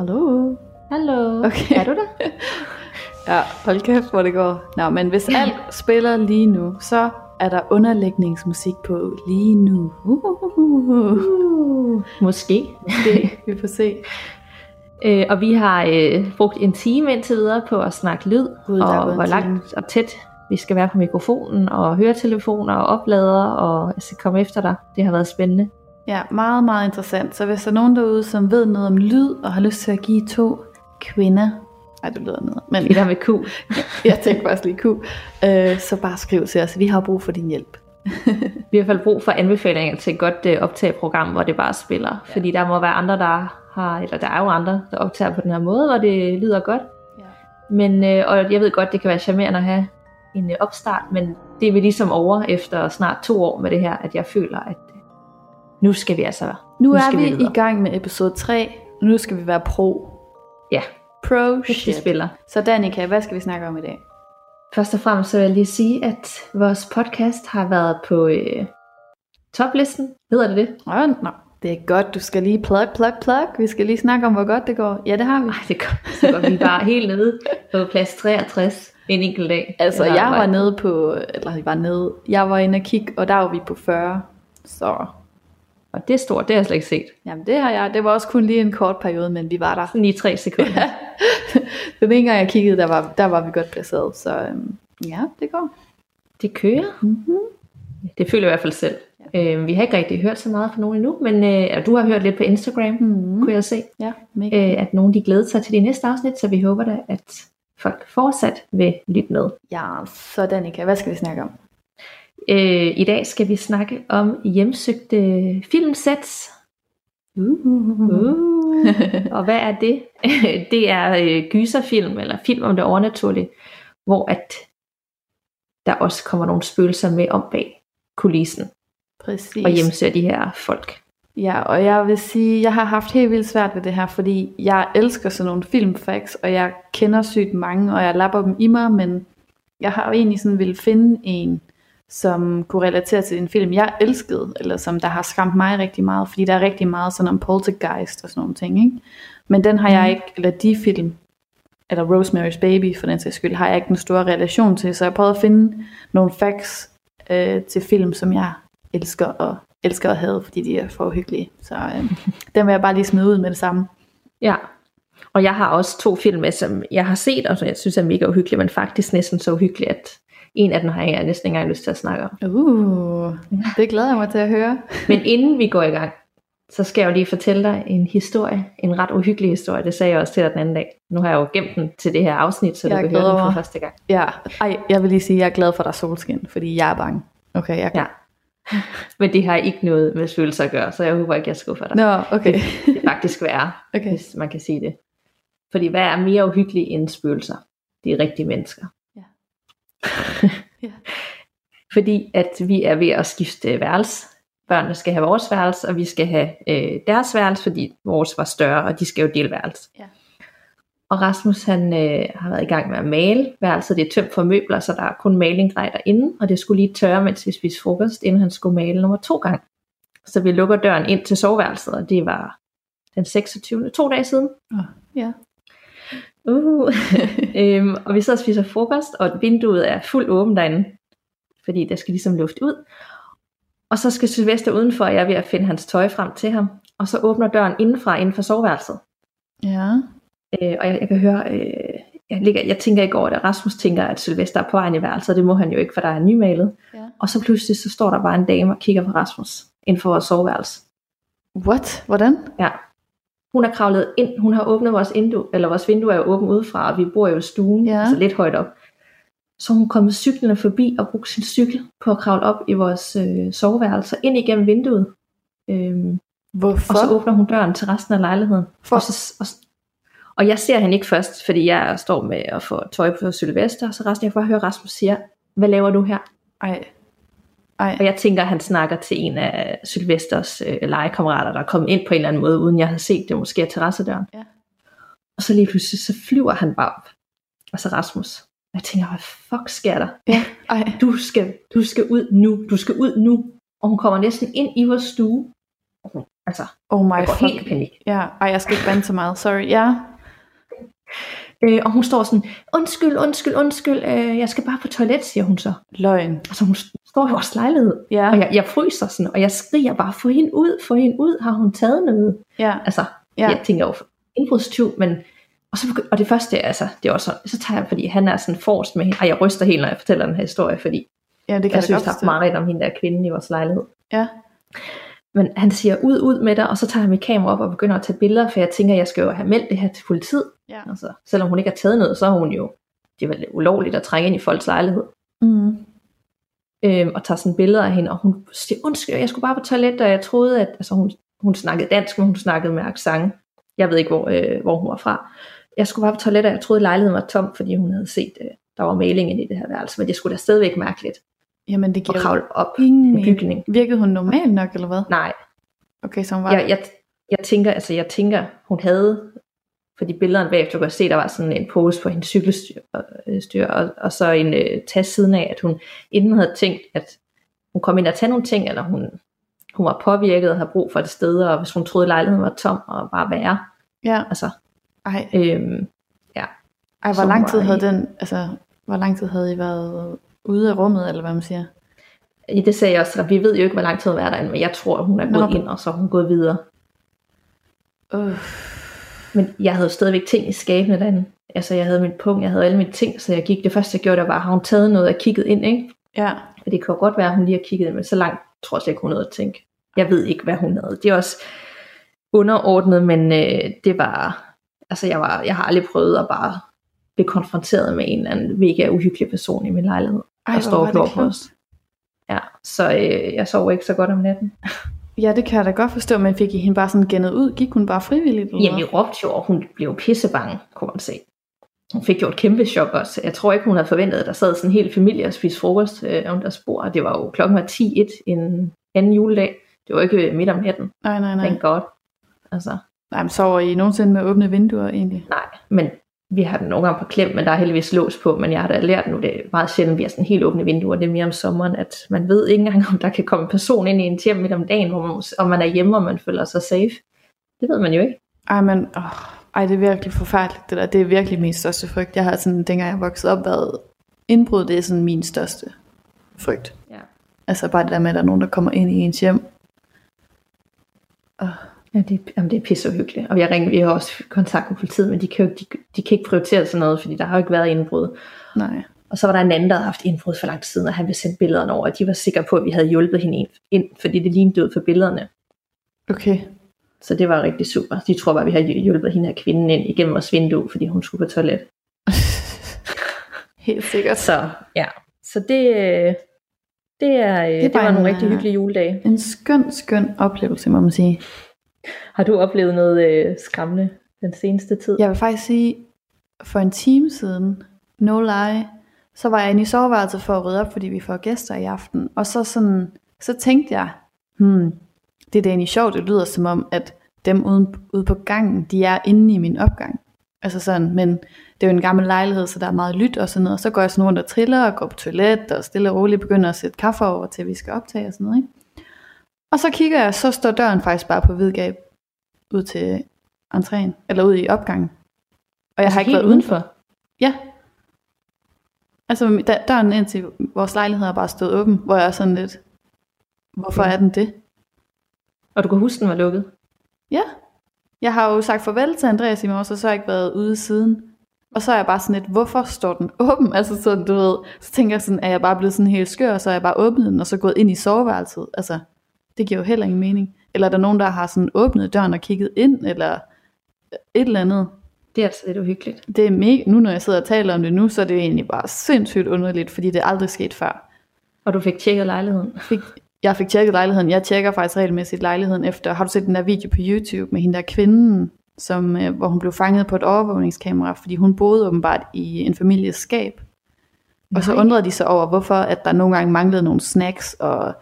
Hallo? Hallo. Okay. Er du der? Ja, hold kæft, hvor det går. Nå, men hvis alt spiller lige nu, så er der underlægningsmusik på lige nu. Uh, Uh, måske. det, vi får se. Øh, og vi har øh, brugt en time indtil videre på at snakke lyd, Gud, og hvor langt og tæt vi skal være på mikrofonen, og høretelefoner og oplader, og jeg skal komme efter dig. Det har været spændende. Ja, meget, meget interessant. Så hvis der er nogen derude, som ved noget om lyd, og har lyst til at give to kvinder, ej, det lyder noget, men Det der med Q. jeg tænkte faktisk lige ku, øh, så bare skriv til os. Vi har brug for din hjælp. Vi har i hvert fald brug for anbefalinger til et godt øh, optageprogram, hvor det bare spiller. Ja. Fordi der må være andre, der har, eller der er jo andre, der optager på den her måde, hvor det lyder godt. Ja. Men, øh, og jeg ved godt, det kan være charmerende at have en øh, opstart, men det er vi ligesom over efter snart to år med det her, at jeg føler, at nu skal vi altså Nu, Nu er skal vi, vi i gang med episode 3. Nu skal vi være pro. Ja. Pro shit. spiller. Så Danika, hvad skal vi snakke om i dag? Først og fremmest så vil jeg lige sige, at vores podcast har været på øh, toplisten. Hedder det det? Åh, nå. Det er godt, du skal lige plug, plug, plug. Vi skal lige snakke om, hvor godt det går. Ja, det har vi. Ej, det går, så går vi bare helt nede på plads 63 en enkelt dag. Altså, Eller jeg var nede på, eller jeg var nede, jeg var inde og kigge, og der var vi på 40. Så, Og det er stort, det har jeg slet ikke set. jamen det har jeg, det var også kun lige en kort periode, men vi var der. Sådan i tre sekunder. Ja. Den ene gang jeg kiggede, der var, der var vi godt placeret, så øhm, ja, det går. Det kører. Mm-hmm. Det føler jeg i hvert fald selv. Øh, vi har ikke rigtig hørt så meget fra nogen endnu, men øh, du har hørt lidt på Instagram, mm. Mm-hmm. kunne jeg se, Ja, mega. øh, at nogen de glæder sig til de næste afsnit, så vi håber da, at folk fortsat vil lytte med. Ja, så Danika, hvad skal vi snakke om? Øh, I dag skal vi snakke om hjemsøgte filmsets. Uh. Og hvad er det? det er øh, gyserfilm, eller film om det overnaturlige, hvor at der også kommer nogle spøgelser med om bag kulissen Præcis. og hjemsøger de her folk. Ja, og jeg vil sige, jeg har haft helt vildt svært ved det her, fordi jeg elsker sådan nogle filmfacts, og jeg kender sygt mange, og jeg lapper dem i mig, men jeg har jo egentlig sådan ville finde en, som kunne relatere til en film, jeg elskede, eller som der har skræmt mig rigtig meget, fordi der er rigtig meget sådan om poltergeist og sådan nogle ting, ikke? Men den har jeg ikke, eller de film, eller Rosemary's Baby for den sags skyld, har jeg ikke en stor relation til, så jeg prøvede at finde nogle facts øh, til film, som jeg elsker og elsker at have, fordi de er for hyggelige. Så øh, den vil jeg bare lige smide ud med det samme. Ja. Og jeg har også to film med, som jeg har set, og som jeg synes er mega uhyggelige, men faktisk næsten så uhyggelige, at en af dem har jeg næsten ikke engang lyst til at snakke om. Uh, det glæder jeg mig til at høre. Men inden vi går i gang, så skal jeg jo lige fortælle dig en historie, en ret uhyggelig historie. Det sagde jeg også til dig den anden dag. Nu har jeg jo gemt den til det her afsnit, så Jeg du kan høre den for første gang. Ja, ej, jeg vil lige sige, at jeg er glad for, er solskin, fordi jeg er bange. Okay, jeg Ja. Men det har ikke noget med følelser at gøre, så jeg håber ikke, jeg skuffer dig. Nå, okay. Det er faktisk værre, okay. hvis man kan sige det. Fordi hvad er mere uhyggeligt end spøgelser? Det er rigtige mennesker. Ja. Fordi at vi er ved at skifte værelse. Børnene skal have vores værelse, og vi skal have øh, deres værelse, fordi vores var større, og de skal jo dele værelse. Ja. Og Rasmus han øh, har været i gang med at male værelset. Det er tømt for møbler, så der er kun malingdrej derinde, og det skulle lige tørre, mens vi spiste frokost, inden han skulle male nummer to gange. Så vi lukker døren ind til soveværelset, og det var den 26. to dage siden. Ja. Uh. øhm, og vi sidder og spiser frokost, og vinduet er fuldt åbent derinde, fordi der skal ligesom luft ud. Og så skal Sylvester udenfor, og jeg er ved at finde hans tøj frem til ham. Og så åbner døren indenfra, inden for soveværelset. Ja. Øh, og jeg, jeg kan høre, øh, jeg, ligger, jeg tænker ikke over det. Rasmus tænker, at Sylvester er på vej i værelset, det må han jo ikke, for der er nymalet. ja. Og så pludselig så står der bare en dame og kigger på Rasmus inden for vores soveværelse. What? Hvordan? Ja. Hun er kravlet ind, hun har åbnet vores vindue, eller vores vindue er jo åbent udefra, og vi bor jo i stuen, Ja. altså lidt højt op. Så hun kom cyklerne forbi og brugte sin cykel på at kravle op i vores øh, soveværelse, ind igennem vinduet. Øhm, Hvorfor? og så åbner hun døren til resten af lejligheden. For- Og, så, og, og jeg ser hende ikke først, fordi jeg står med at få tøj på Sylvester, og så resten jeg får høre Rasmus siger, hvad laver du her? Ej. Ej. Og jeg tænker, at han snakker til en af Sylvesters øh, legekammerater, der er kommet ind på en eller anden måde, uden jeg havde set det, måske af terrassedøren. Ja. Og så lige pludselig, så flyver han bare op. Og så Rasmus. Og jeg tænker, hvad fuck sker der? Ja. Ej. Du skal, du skal ud nu, du skal ud nu. Og hun kommer næsten ind i vores stue. Og hun- Altså, Oh my jeg går fuck. helt panik. Ja, ej, jeg skal ikke bande så meget. Sorry. Ja. Øh, og hun står sådan, undskyld, undskyld, undskyld, øh, jeg skal bare på toilet, siger hun så. Løgn. Altså hun står i vores lejlighed, Ja. og jeg, jeg fryser sådan, og jeg skriger bare, få hende ud, få hende ud, har hun taget noget? Ja. Altså, Ja. jeg tænker jo, indbrudstyv, men og, så og det første, altså, det er også sådan, så tager jeg, fordi han er sådan forrest med hende, og jeg ryster helt, når jeg fortæller den her historie, fordi Ja, det kan jeg jeg, synes, der er meget om hende der kvinde i vores lejlighed. Ja. Men han siger, ud, ud med dig, og så tager jeg mit kamera op og begynder at tage billeder, for jeg tænker, jeg skal jo have meldt det her til politiet. Ja. Altså, selvom hun ikke har taget noget, så er hun jo, det er vel ulovligt at trænge ind i folks lejlighed. Mm. Øhm, og tager sådan billeder af hende, og hun siger, undskyld, jeg skulle bare på toilet, og jeg troede, at altså, hun, hun snakkede dansk, men hun snakkede med accent. Jeg ved ikke, hvor, øh, hvor hun var fra. Jeg skulle bare på toilet, og jeg troede, at lejligheden var tom, fordi hun havde set, øh, der var maling inde i det her værelse, men det skulle da stadigvæk mærkeligt Jamen, det giver jo kravle op i ingen en mening. bygning. Virkede hun normal nok, eller hvad? Nej, Okay, så hun var... jeg, jeg, jeg tænker, altså jeg tænker, hun havde, fordi billederne bagefter kunne jeg se, der var sådan en pose på hendes cykelstyr, øh, styr, og, og så en øh, taske siden af, at hun inden havde tænkt, at hun kom ind og tage nogle ting, eller hun, hun var påvirket og havde brug for et sted, og hvis hun troede, lejligheden var tom og bare være. Ja. Altså, Ej, øhm, ej, hvor lang tid havde den... Altså, hvor lang tid havde I været ude af rummet, eller hvad man siger? i det sagde jeg også, at vi ved jo ikke, hvor lang tid derinde, men jeg tror, at hun er Nå. gået ind, og så er hun gået videre. Øh, Men jeg havde stadigvæk ting i skabene derinde. Altså, jeg havde min punkt, jeg havde alle mine ting, så jeg gik. Det første, jeg gjorde, der var, har hun taget noget og kigget ind, ikke? ja. For det kan jo godt være, at hun lige har kigget ind, men så langt tror jeg slet ikke, hun nåede at tænke. Jeg ved ikke, hvad hun havde. Det er også underordnet, men øh, det var... Altså, jeg, var, jeg har aldrig prøvet at bare blive konfronteret med en eller anden mega uhyggelig person i min lejlighed. Ej, hvor står og på os. Ja, så øh, jeg sov ikke så godt om natten. Ja, det kan jeg da godt forstå, men fik I hende bare sådan gennet ud? Gik hun bare frivilligt? Eller Jamen, vi råbte jo, og hun blev pissebange, kunne man se. Hun fik jo et kæmpe chok også. Jeg tror ikke, hun havde forventet, at der sad sådan en hel familie og spiste frokost øh, om deres bord. Det var jo klokken var 10-1 en anden juledag. Det var ikke midt om natten. Nej, nej, nej. Thank God. Altså, Nej, men sover I nogensinde med åbne vinduer egentlig? nej. Men vi har den nogle gange på klem, men der er heldigvis lås på. Men jeg har da lært nu, det er meget sjældent, vi har sådan helt åbne vinduer. Det er mere om sommeren, at man ved ikke engang, om der kan komme en person ind i en hjem midt om dagen, hvor man, om man er hjemme, og man føler sig safe. Det ved man jo ikke. Ej, men, åh, ej, det er virkelig forfærdeligt, det der. Det er virkelig min største frygt. Jeg har sådan, dengang jeg voksede op, været indbrud, det er sådan min største frygt. Ja. Altså bare det der med, at der er nogen, der kommer ind i ens hjem. Ja, det, jamen, det er pisse uhyggeligt. Og jeg ringer, vi har også kontakt med politiet, men de kan, jo, ikke- de, de kan ikke prioritere sådan noget, fordi der har jo ikke været indbrud. Nej. Og så var der en anden, der havde haft indbrud for lang tid siden, og han ville sende billederne over, og de var sikre på, at vi havde hjulpet hende ind, fordi det lignede ud for billederne. Okay. Så det var rigtig super. De tror bare, at vi har hjulpet hende her kvinden ind igennem vores vindue, fordi hun skulle på toilet. Helt sikkert. Så ja, så det, øh, det, er, det, det var en, rigtig øh, hyggelige juledage. En skøn, skøn oplevelse, må man sige. Har du oplevet noget øh, skræmmende den seneste tid? Jeg vil faktisk sige, for en time siden, no lie, så var jeg inde i soveværelset for at rydde op, fordi vi får gæster i aften. Og så, sådan, så tænkte jeg, hmm, det er da egentlig sjovt, det lyder som om, at dem ude, ude på gangen, de er inde i min opgang. Altså sådan, men det er jo en gammel lejlighed, så der er meget lyt og sådan noget. Så går jeg sådan rundt og triller og går på toilet og stille og roligt begynder at sætte kaffe over til vi skal optage og sådan noget. Ikke? Og så kigger jeg, så står døren faktisk bare på hvidgab ud til entréen, eller ud i opgangen. Og jeg Altså har ikke været udenfor. Ja. Altså døren ind til vores lejlighed har bare stået åben, hvor jeg er sådan lidt, hvorfor Okay. er den det? Og du kan huske, den var lukket? Ja. Jeg har jo sagt farvel til Andreas i morges, og så har jeg ikke været ude siden. Og så er jeg bare sådan lidt, hvorfor står den åben? Altså sådan, du ved, så tænker jeg sådan, er jeg bare blevet sådan helt skør, og så er jeg bare åbnet den, og så gået ind i soveværelset. Altså, det giver jo heller ingen mening. Eller er der nogen, der har sådan åbnet døren og kigget ind, eller et eller andet. Det er altså lidt uhyggeligt. Det er mega, nu når jeg sidder og taler om det nu, så er det egentlig bare sindssygt underligt, fordi det er aldrig sket før. Og du fik tjekket lejligheden? Fik, jeg fik tjekket lejligheden. Jeg tjekker faktisk regelmæssigt lejligheden efter. Har du set den der video på YouTube med hende der kvinden, som, øh, hvor hun blev fanget på et overvågningskamera, fordi hun boede åbenbart i en families skab. Og så Nej. undrede de sig over, hvorfor at der nogle gange manglede nogle snacks og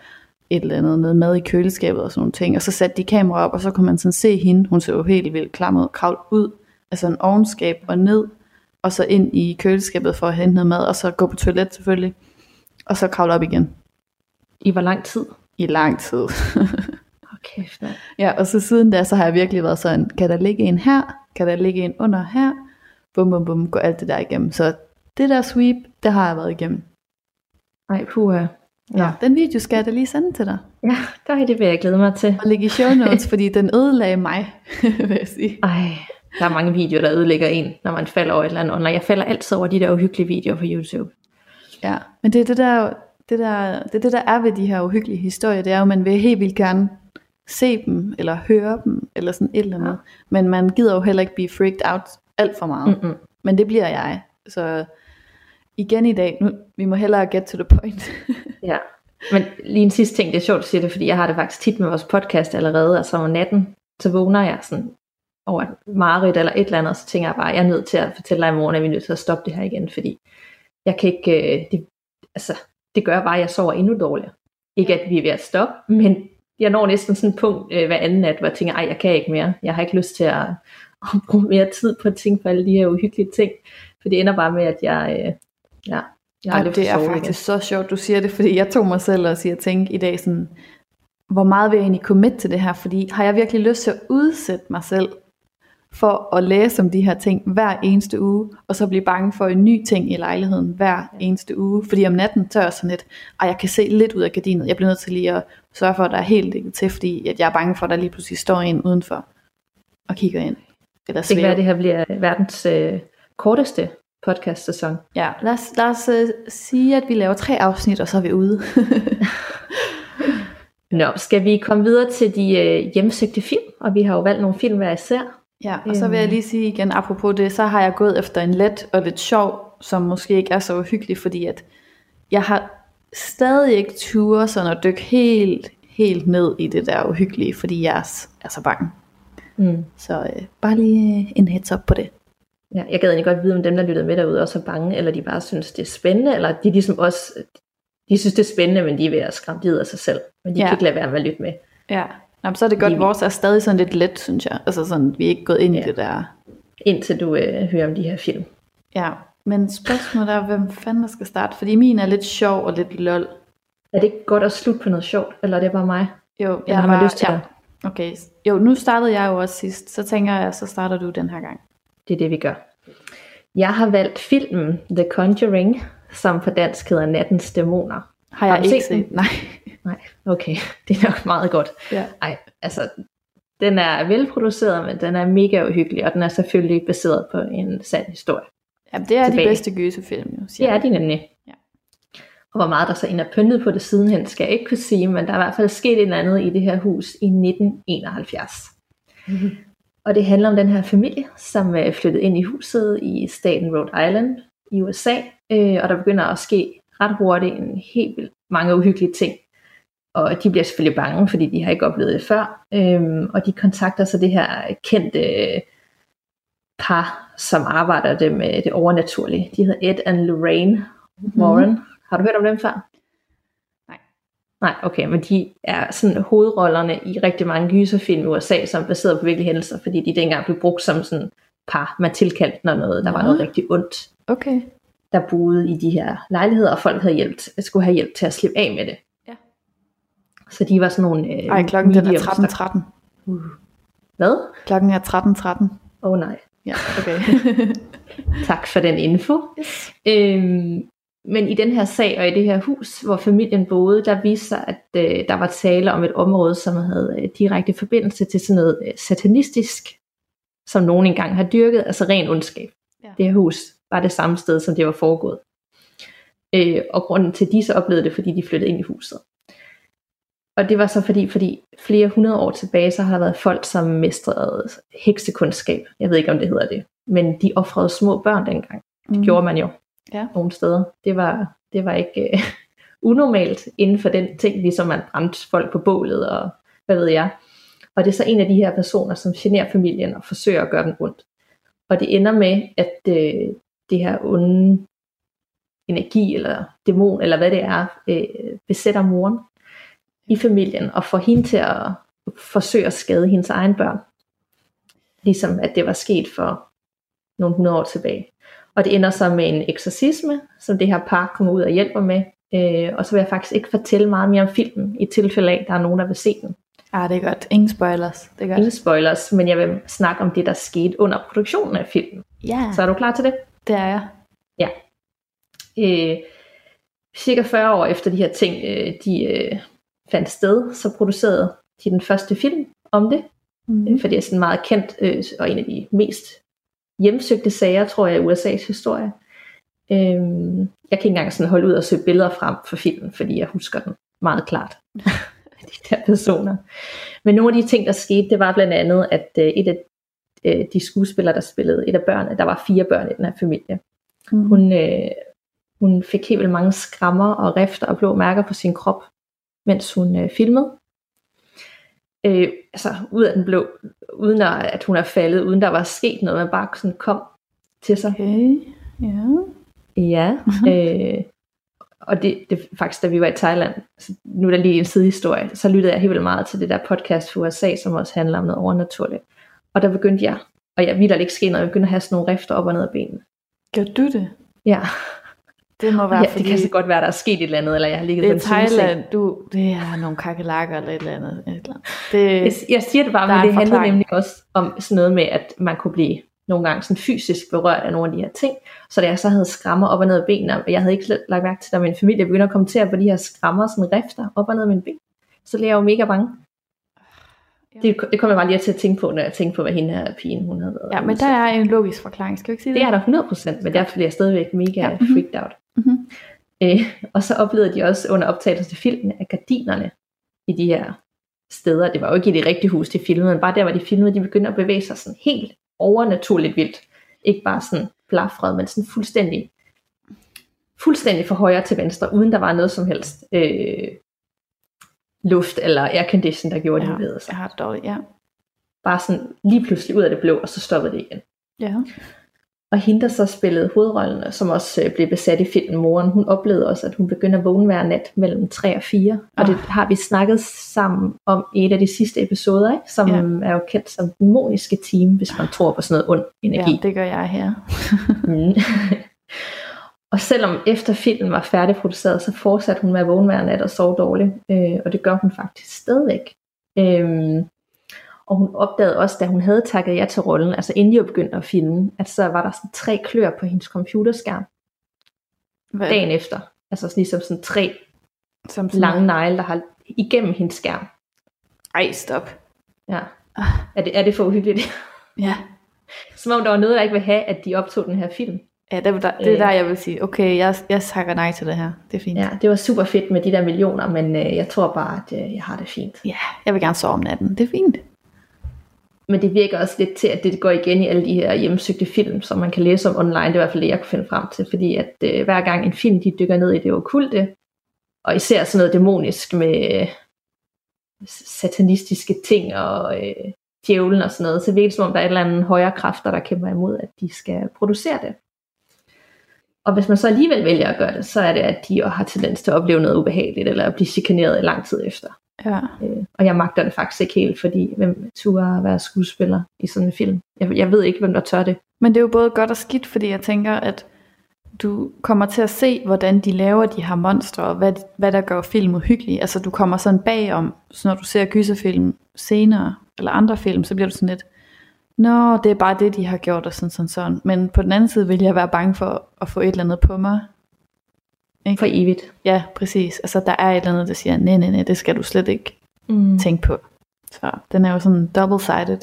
et eller andet noget mad i køleskabet og sådan nogle ting. Og så satte de kamera op, og så kunne man sådan se hende. Hun så jo helt vildt klamret kravl ud af sådan en ovenskab og ned, og så ind i køleskabet for at hente noget mad, og så gå på toilet selvfølgelig. Og så kravle op igen I hvor lang tid? i lang tid. kæft, mand. Ja, og så siden da, så har jeg virkelig været sådan, kan der ligge en her? Kan der ligge en under her? Bum, bum, bum, gå alt det der igennem. Så det der sweep, det har jeg været igennem. Ej, puha. Ja. Den video skal jeg da lige sende til dig. Ja, der det vil jeg glæde mig til. Og lægge i show notes, fordi den ødelagde mig, vil jeg sige. Ej, der er mange videoer, der ødelægger en, når man falder over et eller andet online. Jeg falder altid over de der uhyggelige videoer på YouTube. Ja, men det er det der, det der, det er det der er ved de her uhyggelige historier, det er jo, at man vil helt vildt gerne se dem, eller høre dem, eller sådan et eller andet. Ja. Men man gider jo heller ikke blive freaked out alt for meget. Mm-mm. Men det bliver jeg. Så igen i dag, nu, vi må hellere get to the point. Ja, men lige en sidste ting, det er sjovt at sige det, fordi jeg har det faktisk tit med vores podcast allerede, altså om natten, så vågner jeg sådan over et mareridt eller et eller andet, og så tænker jeg bare, jeg er nødt til at fortælle dig i morgen, at vi er nødt til at stoppe det her igen, fordi jeg kan ikke, øh, det, altså, det gør bare, at jeg sover endnu dårligere. Ikke at vi er ved at stoppe, men jeg når næsten sådan et punkt øh, hver anden nat, hvor jeg tænker, ej, jeg kan ikke mere. Jeg har ikke lyst til at, at bruge mere tid på at tænke på alle de her uhyggelige ting. For det ender bare med, at jeg, øh, ja, jeg har Ej, det er faktisk igen. så sjovt, du siger det, fordi jeg tog mig selv og siger, tænke i dag sådan, hvor meget vil jeg egentlig commit til det her, fordi har jeg virkelig lyst til at udsætte mig selv for at læse om de her ting hver eneste uge, og så blive bange for en ny ting i lejligheden hver eneste uge, fordi om natten tør jeg sådan lidt, og jeg kan se lidt ud af gardinet, jeg bliver nødt til lige at sørge for, at der er helt dækket til, fordi at jeg er bange for, at der lige pludselig står en udenfor og kigger ind. Eller det kan være, at det her bliver verdens øh, korteste podcast-sæson. Ja, lad os, lad os uh, sige, at vi laver tre afsnit, og så er vi ude. Nå, skal vi komme videre til de uh, hjemsøgte film? Og vi har jo valgt nogle film hver især. Ja, og så vil jeg øhm. lige sige igen, apropos det, så har jeg gået efter en let og lidt sjov, som måske ikke er så uhyggelig, fordi at jeg har stadig ikke ture sådan at dykke helt, helt ned i det der uhyggelige, fordi jeg er, er så bange. Mm. Så øh, bare lige en heads up på det. Ja, jeg gad ikke godt vide, om dem, der lyttede med derude, også er bange, eller de bare synes, det er spændende, eller de ligesom også, de synes, det er spændende, men de er ved at skræmme ud af sig selv. Men de ja. kan ikke lade være med at lytte med. Ja, Nå, så er det godt, at vores er stadig sådan lidt let, synes jeg. Altså sådan, vi er ikke gået ind ja. i det der. Indtil du øh, hører om de her film. Ja, men spørgsmålet er, hvem fanden der skal starte? Fordi min er lidt sjov og lidt lol. Er det ikke godt at slutte på noget sjovt, eller er det bare mig? Jo, jeg har bare, lyst til ja. det. Okay, jo, nu startede jeg jo også sidst, så tænker jeg, så starter du den her gang. Det er det, vi gør. Jeg har valgt filmen The Conjuring, som på dansk hedder Nattens Dæmoner. Har jeg har ikke set, set den? Nej. Nej, okay. Det er nok meget godt. Ja. Ej, altså, den er velproduceret, men den er mega uhyggelig, og den er selvfølgelig baseret på en sand historie. Ja, det er tilbage. de bedste gyserfilm, jo. Siger det er de nemlig. Ja. Og hvor meget der så ind er pyntet på det sidenhen, skal jeg ikke kunne sige, men der er i hvert fald sket et andet i det her hus i 1971. Mm-hmm. Og det handler om den her familie, som er flyttet ind i huset i staten Rhode Island i USA, øh, og der begynder at ske ret hurtigt en helt vildt mange uhyggelige ting. Og de bliver selvfølgelig bange, fordi de har ikke oplevet det før. Øhm, og de kontakter så det her kendte par, som arbejder det med det overnaturlige. De hedder Ed and Lorraine Warren. Mm. Har du hørt om dem før? Nej. Okay, men de er sådan hovedrollerne i rigtig mange gyserfilm i USA, som er baseret på virkelige hændelser, fordi de dengang blev brugt som sådan par, man tilkaldte, når noget, der ja. var noget rigtig ondt. Okay. Der boede i de her lejligheder, og folk havde hjælp, skulle have hjælp til at slippe af med det. Ja. Så de var sådan nogle... Øh, Ej, klokken er 13.13. 13. Uh. Hvad? Klokken er 13.13. Åh oh, nej. Ja, okay. tak for den info. Yes. Øhm, men i den her sag og i det her hus, hvor familien boede, der viste sig, at øh, der var tale om et område, som havde øh, direkte forbindelse til sådan noget øh, satanistisk, som nogen engang har dyrket, altså ren ondskab. Ja. Det her hus var det samme sted, som det var foregået. Øh, og grunden til, at de så oplevede det, fordi de flyttede ind i huset. Og det var så fordi, fordi flere hundrede år tilbage, så har der været folk, som mestrede heksekundskab. Jeg ved ikke, om det hedder det. Men de offrede små børn dengang. Det mm. gjorde man jo ja. nogle steder. Det var, det var ikke øh, unormalt inden for den ting, ligesom man brændte folk på bålet og hvad ved jeg. Og det er så en af de her personer, som generer familien og forsøger at gøre den ondt. Og det ender med, at øh, det her onde energi eller dæmon, eller hvad det er, øh, besætter moren i familien og får hende til at forsøge at skade hendes egen børn. Ligesom at det var sket for nogle hundrede år tilbage. Og det ender så med en eksorcisme, som det her par kommer ud og hjælper med. Øh, og så vil jeg faktisk ikke fortælle meget mere om filmen, i tilfælde af, at der er nogen, der vil se den. Ah, det er godt. Ingen spoilers. Det er godt. Ingen spoilers, men jeg vil snakke om det, der skete under produktionen af filmen. Ja, Så er du klar til det? det er jeg. Øh, cirka 40 år efter de her ting, øh, de øh, fandt sted, så producerede de den første film om det, Mm. for det er sådan meget kendt, øh, og en af de mest hjemsøgte sager, tror jeg, i USA's historie. Øh, jeg kan ikke engang sådan holde ud og søge billeder frem for filmen, fordi jeg husker den meget klart. de der personer. Men nogle af de ting, der skete, det var blandt andet, at øh, et af øh, de skuespillere, der spillede et af børnene, der var fire børn i den her familie, Mm. hun, øh, hun fik helt vildt mange skrammer og rifter og blå mærker på sin krop, mens hun øh, filmede. Øh, altså ud af den blå, uden at, hun er faldet, uden der var sket noget, man bare sådan kom til sig. Okay, ja. Ja, øh, og det, det faktisk, da vi var i Thailand, så nu er der lige en sidehistorie, så lyttede jeg helt vildt meget til det der podcast for USA, som også handler om noget overnaturligt. Og der begyndte jeg, og jeg vidt ikke ske noget, jeg begyndte at have sådan nogle rifter op og ned af benene. Gjorde du det? Ja, Det må være, ja fordi det kan så godt være, der er sket et eller andet, eller jeg har ligget det på en. Thailand. Du, det er nogle kakelakker eller et eller andet. Et eller andet. Det, Jeg, jeg siger det bare, men det handler nemlig også om sådan noget med, at man kunne blive nogle gange sådan fysisk berørt af nogle af de her ting. Så da jeg så havde skrammer op og ned af benene, og jeg havde ikke lagt mærke til, at min familie begyndte at kommentere på de her skrammer, sådan rifter op og ned af mine ben. Så blev jeg jo mega bange. Det, det kom jeg bare lige til at tænke på, når jeg tænkte på, hvad hende her pigen, hun havde været ja, men der er en logisk forklaring. Skal vi ikke sige det? det er der 100%, men derfor bliver jeg stadigvæk mega Ja. ja. freaked out. Mhm. Øh, og så oplevede de også under optagelsen til filmen, at gardinerne i de her steder, det var jo ikke i det rigtige hus, de filmede, men bare der, hvor de filmede, de begyndte at bevæge sig sådan helt overnaturligt vildt. Ikke bare sådan blafret, men sådan fuldstændig, fuldstændig fra højre til venstre, uden der var noget som helst øh, luft eller aircondition, der gjorde, Ja, bevægede sig. jeg har det dårligt, ja. Bare sådan lige pludselig ud af det blå, og så stoppede det igen. Ja. Og hende, der så spillede hovedrollen, som også øh, blev besat i filmen Moren, hun oplevede også, at hun begyndte at vågne hver nat mellem 3 og 4. Og det har vi snakket sammen om i et af de sidste episoder, ikke? som Ja. er jo kendt som dæmoniske team, hvis man tror på sådan noget ond energi. ja, det gør jeg her. Mm. og selvom efter filmen var færdigproduceret, så fortsatte hun med at vågne hver nat og sove dårligt. Øh, og det gør hun faktisk stadigvæk. Øhm, og hun opdagede også, da hun havde takket ja til rollen, altså inden jeg begyndte at filme, at så var der sådan tre klør på hendes computerskærm Hvad, dagen efter. Altså sådan ligesom sådan tre som sådan, lange negle, der har igennem hendes skærm. Ej, stop. Ja. Er det, er det for uhyggeligt? Ja. Som om der var noget, der ikke vil have, at de optog den her film. Ja, det, er der, det er Øh. der, jeg vil sige, okay, jeg, jeg takker nej til det her. Det er fint. Ja, det var super fedt med de der millioner, men øh, jeg tror bare, at øh, jeg har det fint. ja, jeg vil gerne sove om natten. Det er fint. Men det virker også lidt til, at det går igen i alle de her hjemmesøgte film, som man kan læse om online. Det er i hvert fald det, jeg kunne finde frem til. Fordi at øh, hver gang en film, de dykker ned i det okulte, og især sådan noget dæmonisk med øh, satanistiske ting og øh, djævlen og sådan noget, så virker det som om, der er et eller andet højere kræfter, der kæmper imod, at de skal producere det. Og hvis man så alligevel vælger at gøre det, så er det, at de har tendens til at opleve noget ubehageligt, eller at blive chikaneret i lang tid efter. Ja. Øh, og jeg magter det faktisk ikke helt, fordi hvem turde være skuespiller i sådan en film? Jeg, jeg ved ikke, hvem der tør det. Men det er jo både godt og skidt, fordi jeg tænker, at du kommer til at se, hvordan de laver de her monstre, og hvad, hvad der gør film uhyggelig. Altså du kommer sådan bagom, så når du ser gyserfilm senere, eller andre film, så bliver du sådan lidt, Nå, det er bare det, de har gjort, og sådan, sådan, sådan. Men på den anden side vil jeg være bange for at få et eller andet på mig. Ikke? For evigt. Ja, præcis. Altså der er et eller andet, der siger, nej, nej, nej, det skal du slet ikke Mm. tænke på. Så den er jo sådan double-sided.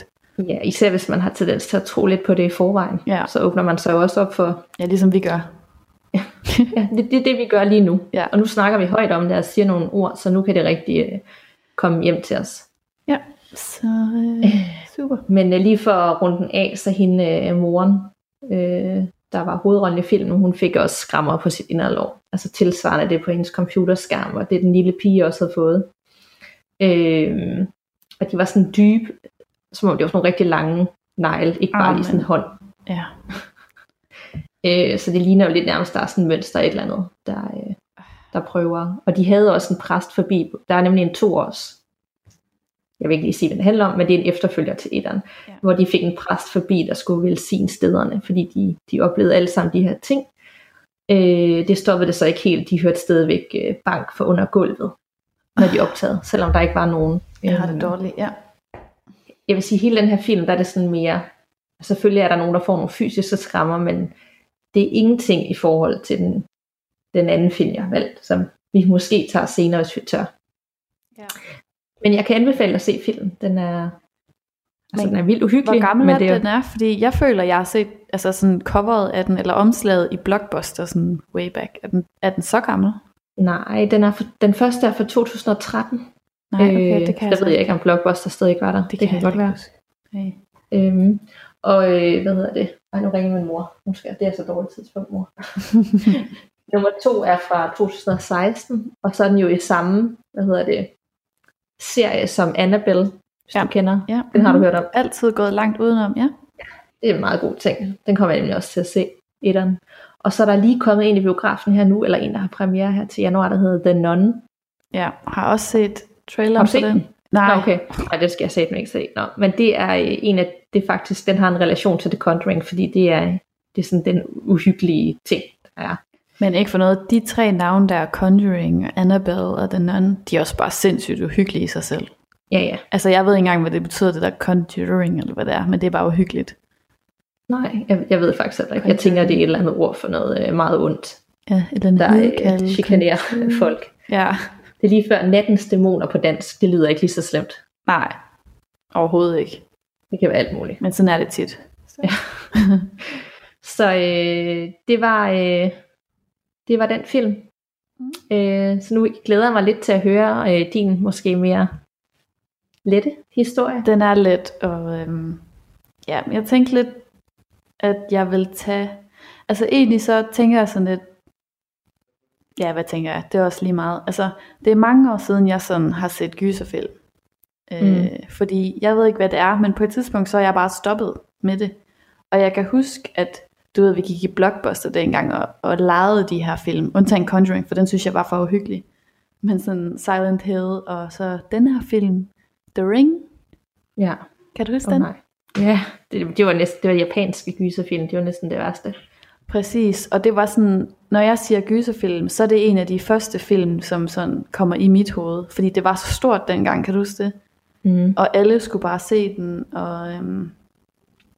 Ja, især hvis man har tendens til at tro lidt på det i forvejen. Ja. Så åbner man sig jo også op for, Ja, ligesom vi gør. ja, det, det er det, vi gør lige nu. Ja. Og nu snakker vi højt om det og siger nogle ord, så nu kan det rigtig øh, komme hjem til os. Ja, så øh, super. Men øh, lige for at runde den af, så hende øh, moren, øh, der var hovedrollen i filmen, hun fik også skrammer på sit inderlov. Altså tilsvarende det på hendes computerskærm, og det den lille pige også havde fået. Øh, og de var sådan dybe, som om det var sådan nogle rigtig lange negle, ikke bare Amen. lige sådan en hånd. Ja. Øh, så det ligner jo lidt nærmest, der er sådan en mønster et eller andet, der, øh, der prøver. Og de havde også en præst forbi. Der er nemlig en to års, jeg vil ikke lige sige, hvad det handler om, men det er en efterfølger til etteren, Ja. hvor de fik en præst forbi, der skulle velsigne stederne, fordi de, de oplevede alle sammen de her ting. Øh, det stoppede det så ikke helt. De hørte stadigvæk øh, bank for under gulvet. når de optaget, selvom der ikke var nogen. Jeg har det Øhm, dårligt, ja. Jeg vil sige, hele den her film, der er det sådan mere, selvfølgelig er der nogen, der får nogle fysiske skrammer, men det er ingenting i forhold til den, den anden film, jeg har valgt, som vi måske tager senere, hvis vi tør. Ja. Men jeg kan anbefale at se filmen. Den er, altså, Men den er vildt uhyggelig. Hvor gammel men det er, den er? Fordi jeg føler, jeg har set altså sådan coveret af den, eller omslaget i Blockbuster, sådan way back. Er den, er den så gammel? Nej, den, er for, den første er fra 2013. Nej, okay, det kan der jeg så ved jeg ikke, om Blockbuster stadig var der. Det, det kan, jeg godt være. Nej. Øhm, og øh, hvad hedder det? Ej, nu ringer min mor. Nu skal det er så dårligt tidspunkt, mor. Nummer to er fra 2016, og så er den jo i samme, hvad hedder det, serie som Annabelle, hvis Ja. du kender. Ja. Den har du hørt om. Altid gået langt udenom, ja. Det er en meget god ting. Den kommer jeg nemlig også til at se, etteren. Og så er der lige kommet en i biografen her nu, eller en, der har premiere her til januar, der hedder The Nun. Ja, har også set traileren Har du set den. den? Nej, Nå, okay. Nej, det skal jeg sætte ikke se. Nå, men det er øh, en af, det faktisk, den har en relation til The Conjuring, fordi det er, det er sådan den uhyggelige ting, der er. Men ikke for noget. De tre navne der, Conjuring, Annabelle og The Nun, de er også bare sindssygt uhyggelige i sig selv. Ja, ja. Altså, jeg ved ikke engang, hvad det betyder, det der Conjuring, eller hvad det er, men det er bare uhyggeligt. Nej, jeg, jeg ved faktisk heller ikke. Jeg tænker, det er et eller andet ord for noget øh, meget ondt, Ja, eller en der øh, chikanerer folk. Ja, Det er lige før nattens dæmoner på dansk. Det lyder ikke lige så slemt. nej, overhovedet ikke. Det kan være alt muligt. Men sådan er det tit. Så øh, det var øh, det var den film. Mm. Øh, så nu glæder jeg mig lidt til at høre øh, din måske mere lette historie. Den er let, og øhm, ja, jeg tænkte lidt, at jeg vil tage, altså egentlig så tænker jeg sådan lidt, ja, hvad tænker jeg, det er også lige meget, altså det er mange år siden, jeg sådan har set gyserfilm, øh, Mm. fordi jeg ved ikke, hvad det er, men på et tidspunkt, så er jeg bare stoppet med det, og jeg kan huske, at du ved, vi gik i Blockbuster dengang, og, og legede de her film, undtagen Conjuring, for den synes jeg var for uhyggelig, men sådan Silent Hill, og så den her film, The Ring, Ja. kan du huske Oh, den? nej. Ja, det, det var næsten det var japanske gyserfilm. Det var næsten det værste. Præcis, og det var sådan, når jeg siger gyserfilm, så er det en af de første film, som sådan kommer i mit hoved, fordi det var så stort dengang, kan du huske det? Mm. Og alle skulle bare se den, og øhm,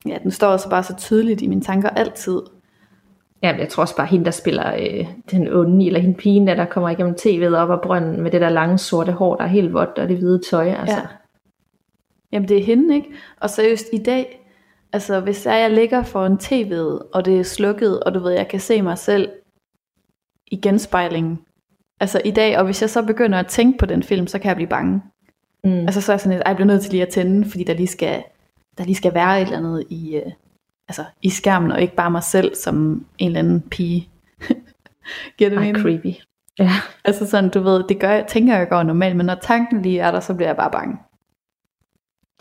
ja, den står også bare så tydeligt i mine tanker altid. Ja, jeg tror også bare, hende, der spiller øh, den onde, eller hende pigen, der, der kommer igennem tv'et op af brønden med det der lange sorte hår, der er helt vådt, og det hvide tøj. Altså. Ja. Jamen det er hende, ikke? Og seriøst, i dag, altså hvis jeg, jeg ligger foran tv'et, og det er slukket, og du ved, jeg kan se mig selv i genspejlingen, altså i dag, og hvis jeg så begynder at tænke på den film, så kan jeg blive bange. Mm. Altså så er jeg sådan lidt, "Ej, jeg bliver nødt til lige at tænde, fordi der lige skal, der lige skal være et eller andet i, øh, altså, i skærmen, og ikke bare mig selv som en eller anden pige. Giver det mening? creepy. Ja. Altså sådan, du ved, det gør jeg, tænker jeg går normalt, men når tanken lige er der, så bliver jeg bare bange.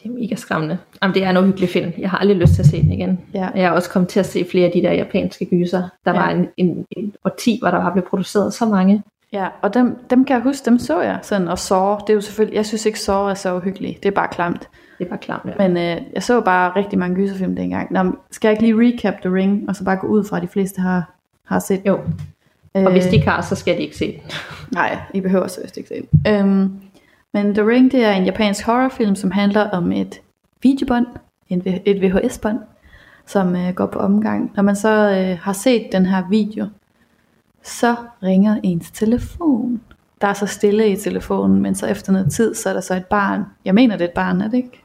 Det er mega skræmmende. Jamen, det er en uhyggelig film. Jeg har aldrig lyst til at se den igen. Ja. Jeg har også kommet til at se flere af de der japanske gyser. Der Ja. var en, en, en årti, hvor der var blevet produceret så mange. Ja, og dem, dem kan jeg huske, dem så jeg sådan, og så, det er jo selvfølgelig, jeg synes ikke så er så uhyggeligt, det er bare klamt. Det bare klart. Ja. Men øh, jeg så bare rigtig mange gyserfilm dengang. Nå, skal jeg ikke lige recap The Ring, og så bare gå ud fra, at de fleste har, har set Jo, og hvis de ikke har, så skal de ikke se den. Nej, I behøver seriøst ikke se den. Øhm, men The Ring, det er en japansk horrorfilm, som handler om et videobånd, en, et VHS-bånd, som øh, går på omgang. Når man så øh, har set den her video, så ringer ens telefon. Der er så stille i telefonen, men så efter noget tid, så er der så et barn. Jeg mener, det er et barn, er det ikke?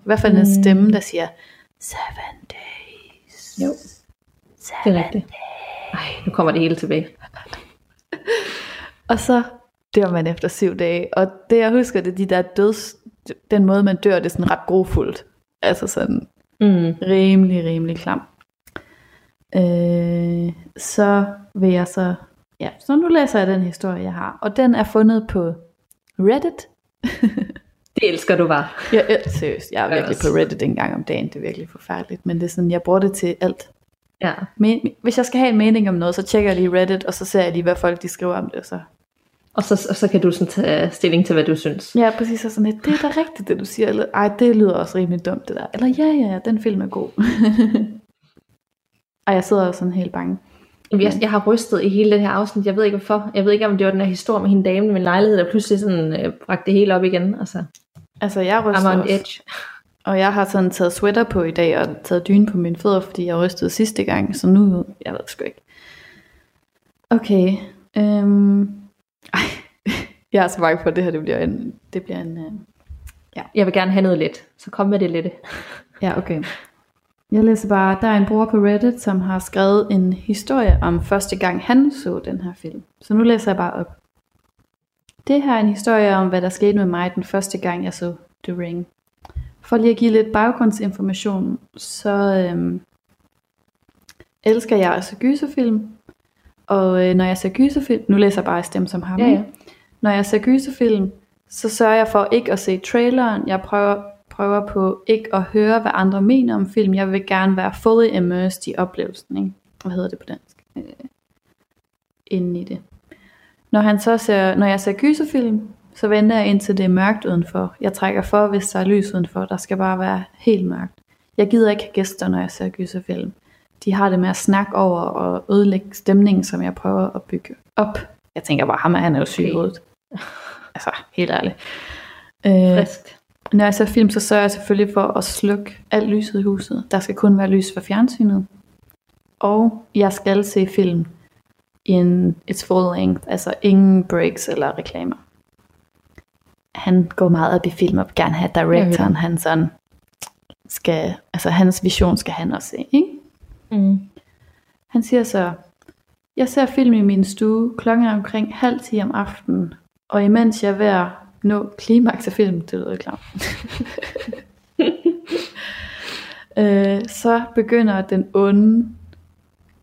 I hvert fald en Mm. stemme, der siger, Seven days. Jo, det er rigtigt. Ej, nu kommer det hele tilbage. Og så dør man efter syv dage. Og det jeg husker, det er de der døds... Den måde man dør, det er sådan ret grofuldt. Altså sådan Mm. rimelig, rimelig klam. Øh, så vil jeg så... Ja, så nu læser jeg den historie, jeg har. Og den er fundet på Reddit. Det elsker du bare. Jeg, er, seriøst, jeg er virkelig på Reddit en gang om dagen. Det er virkelig forfærdeligt. Men det er sådan, jeg bruger det til alt. Ja. Men, hvis jeg skal have en mening om noget, så tjekker jeg lige Reddit, og så ser jeg lige, hvad folk de skriver om det. og Så Og så, og så kan du sådan tage stilling til, hvad du synes. Ja, præcis. Og sådan lidt, det er da rigtigt, det du siger. Eller, ej, det lyder også rimelig dumt, det der. Eller, ja, ja, ja, den film er god. Ej, jeg sidder jo sådan helt bange. Jeg, jeg har rystet i hele det her afsnit. Jeg ved ikke hvorfor. Jeg ved ikke, om det var den her historie med hende dame med lejlighed, der pludselig sådan øh, bragte det hele op igen. Altså, Altså, jeg I'm ryster on også. edge. Og jeg har sådan taget sweater på i dag, og taget dyne på mine fødder, fordi jeg rystede sidste gang, så nu, jeg ved sgu ikke. Okay. Øhm, ej, jeg er så bange for, at det her det bliver en... Det bliver en øh, Jeg vil gerne have noget let. Så kom med det lette. ja, okay. Jeg læser bare, der er en bror på Reddit, som har skrevet en historie om første gang han så den her film. Så nu læser jeg bare op. Det her er en historie om, hvad der skete med mig den første gang, jeg så The Ring. For lige at give lidt baggrundsinformation, så øhm, elsker jeg altså gyserfilm. Og øh, når jeg ser gyserfilm, nu læser jeg bare stemme som ham. Ja, ja. Når jeg ser gyserfilm, så sørger jeg for ikke at se traileren. Jeg prøver, prøver på ikke at høre, hvad andre mener om film. Jeg vil gerne være fully immersed i oplevelsen. Ikke? Hvad hedder det på dansk? Øh, inde i det. Når, han så ser, når jeg ser gyserfilm, så venter jeg indtil det er mørkt udenfor. Jeg trækker for, hvis der er lys udenfor. Der skal bare være helt mørkt. Jeg gider ikke have gæster, når jeg ser gyserfilm. De har det med at snakke over og ødelægge stemningen, som jeg prøver at bygge op. Jeg tænker bare, ham er, han er jo syg i Okay. hovedet. Altså, helt ærligt. Øh, Frisk. når jeg ser film, så sørger jeg selvfølgelig for at slukke alt lyset i huset. Der skal kun være lys for fjernsynet. Og jeg skal se film i en its full length, altså ingen breaks eller reklamer. Han går meget op i film og vil gerne have directoren, han sådan skal, altså hans vision skal han også se, ikke? Mm. Han siger så, jeg ser film i min stue, klokken er omkring halv 10 om aftenen, og imens jeg er ved at nå klimaks af film, det lyder klart, øh, så begynder den onde